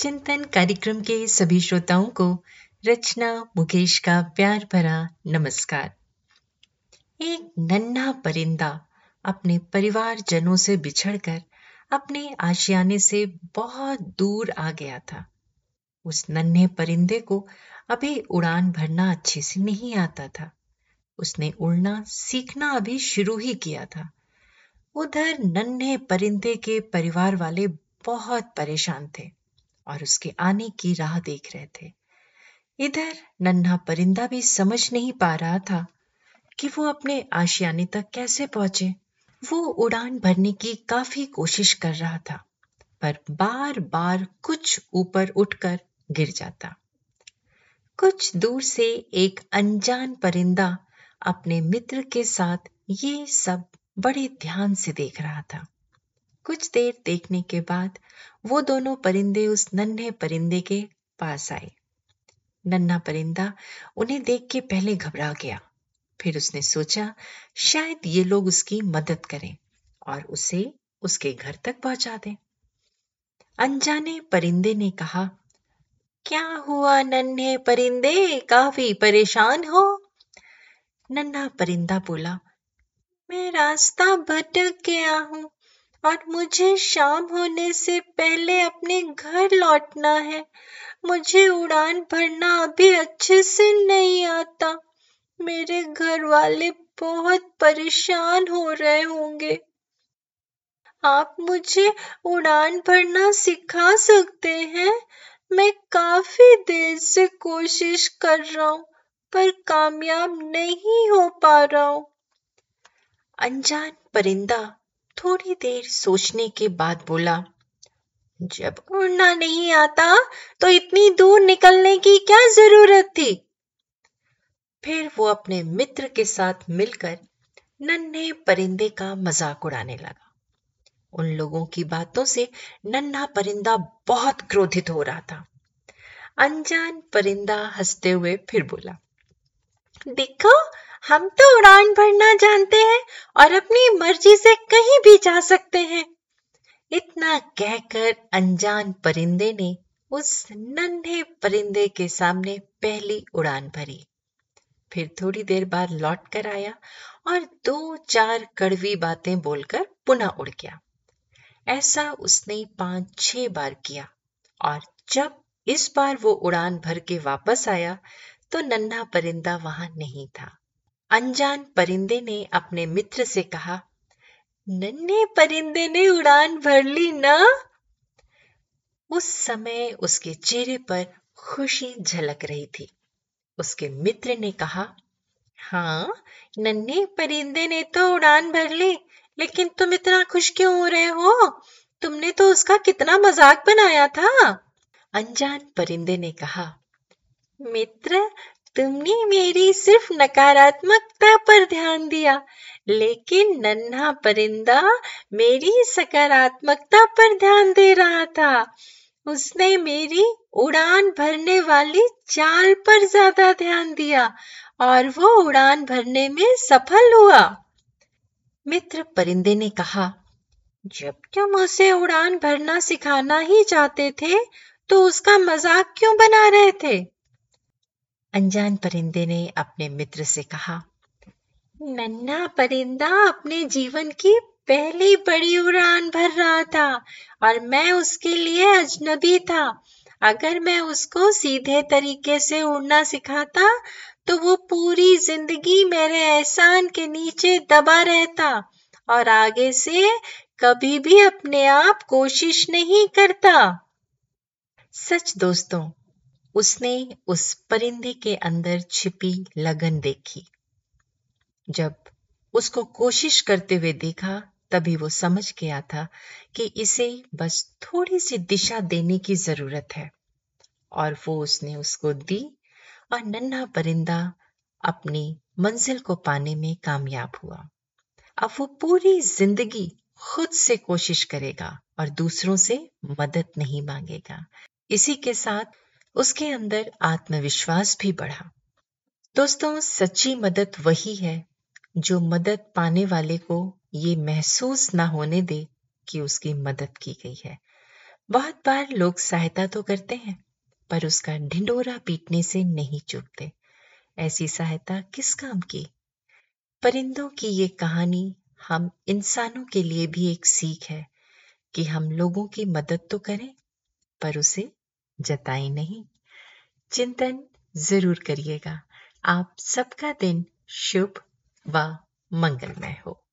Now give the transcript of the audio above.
चिंतन कार्यक्रम के सभी श्रोताओं को रचना मुकेश का प्यार भरा नमस्कार। एक नन्हा परिंदा अपने परिवारजनों से बिछड़कर अपने आशियाने से बहुत दूर आ गया था। उस नन्हे परिंदे को अभी उड़ान भरना अच्छे से नहीं आता था। उसने उड़ना सीखना अभी शुरू ही किया था। उधर नन्हे परिंदे के परिवार वाले बहुत परेशान थे। और उसके आने की राह देख रहे थे। इधर नन्हा परिंदा भी समझ नहीं पा रहा था कि वो अपने आशियाने तक कैसे पहुँचे। वो उड़ान भरने की काफ़ी कोशिश कर रहा था, पर बार बार कुछ ऊपर उठकर गिर जाता। कुछ दूर से एक अनजान परिंदा अपने मित्र के साथ ये सब बड़े ध्यान से देख रहा था। कुछ देर देखने के बाद वो दोनों परिंदे उस नन्हे परिंदे के पास आए। नन्हा परिंदा उन्हें देख के पहले घबरा गया। फिर उसने सोचा, शायद ये लोग उसकी मदद करें और उसे उसके घर तक पहुँचा दें। अनजाने परिंदे ने कहा, क्या हुआ नन्हे परिंदे? काफ़ी परेशान हो? नन्हा परिंदा बोला, मैं रास्ता भटक गया हूँ। और मुझे शाम होने से पहले अपने घर लौटना है। मुझे उड़ान भरना अभी अच्छे से नहीं आता। मेरे घर वाले बहुत परेशान हो रहे होंगे। आप मुझे उड़ान भरना सिखा सकते हैं? मैं काफ़ी देर से कोशिश कर रहा हूँ, पर कामयाब नहीं हो पा रहा हूँ। अनजान परिंदा थोड़ी देर सोचने के बाद बोला, जब उड़ना नहीं आता तो इतनी दूर निकलने की क्या ज़रूरत थी? फिर वो अपने मित्र के साथ मिलकर नन्हे परिंदे का मज़ाक उड़ाने लगा। उन लोगों की बातों से नन्हा परिंदा बहुत क्रोधित हो रहा था। अनजान परिंदा हँसते हुए फिर बोला, देखो हम तो उड़ान भरना जानते हैं और अपनी मर्ज़ी से कहीं भी जा सकते हैं। इतना कहकर अनजान परिंदे ने उस नन्हे परिंदे के सामने पहली उड़ान भरी। फिर थोड़ी देर बाद लौट कर आया और दो चार कड़वी बातें बोलकर पुनः उड़ गया। ऐसा उसने पाँच छह बार किया और जब इस बार वो उड़ान भर के वापस आया तो नन्हा परिंदा वहाँ नहीं था। अनजान परिंदे ने अपने मित्र से कहा, नन्हे परिंदे ने उड़ान भर ली ना? उस समय उसके चेहरे पर खुशी झलक रही थी। उसके मित्र ने कहा हाँ नन्हे परिंदे ने तो उड़ान भर ली, लेकिन तुम इतना खुश क्यों हो रहे हो? तुमने तो उसका कितना मज़ाक बनाया था? अनजान परिंदे ने कहा, मित्र तुमने मेरी सिर्फ़ नकारात्मकता पर ध्यान दिया, लेकिन नन्हा परिंदा मेरी सकारात्मकता पर ध्यान दे रहा था। उसने मेरी उड़ान भरने वाली चाल पर ज़्यादा ध्यान दिया और वो उड़ान भरने में सफल हुआ। मित्र परिंदे ने कहा, जब तुम उसे उड़ान भरना सिखाना ही चाहते थे तो उसका मज़ाक क्यों बना रहे थे? अनजान परिंदे ने अपने मित्र से कहा नन्ना परिंदा अपने जीवन की पहली बड़ी उड़ान भर रहा था और मैं उसके लिए अजनबी था। अगर मैं उसको सीधे तरीके से उड़ना सिखाता तो वो पूरी ज़िंदगी मेरे एहसान के नीचे दबा रहता और आगे से कभी भी अपने आप कोशिश नहीं करता। सच दोस्तों उसने उस परिंदे के अंदर छिपी लगन देखी। जब उसको कोशिश करते हुए देखा, तभी वो समझ गया था कि इसे बस थोड़ी सी दिशा देने की ज़रूरत है। और वो उसने उसको दी और नन्हा परिंदा अपनी मंजिल को पाने में कामयाब हुआ। अब वो पूरी ज़िंदगी खुद से कोशिश करेगा और दूसरों से मदद नहीं मांगेगा। इसी के साथ उसके अंदर आत्मविश्वास भी बढ़ा। दोस्तों, सच्ची मदद वही है जो मदद पाने वाले को ये महसूस ना होने दे कि उसकी मदद की गई है। बहुत बार लोग सहायता तो करते हैं, पर उसका ढिंडोरा पीटने से नहीं चूकते। ऐसी सहायता किस काम की? परिंदों की ये कहानी हम इंसानों के लिए भी एक सीख है कि हम लोगों की मदद तो करें, पर उसे जताए नहीं। चिंतन ज़रूर करिएगा। आप सबका दिन शुभ व मंगलमय हो।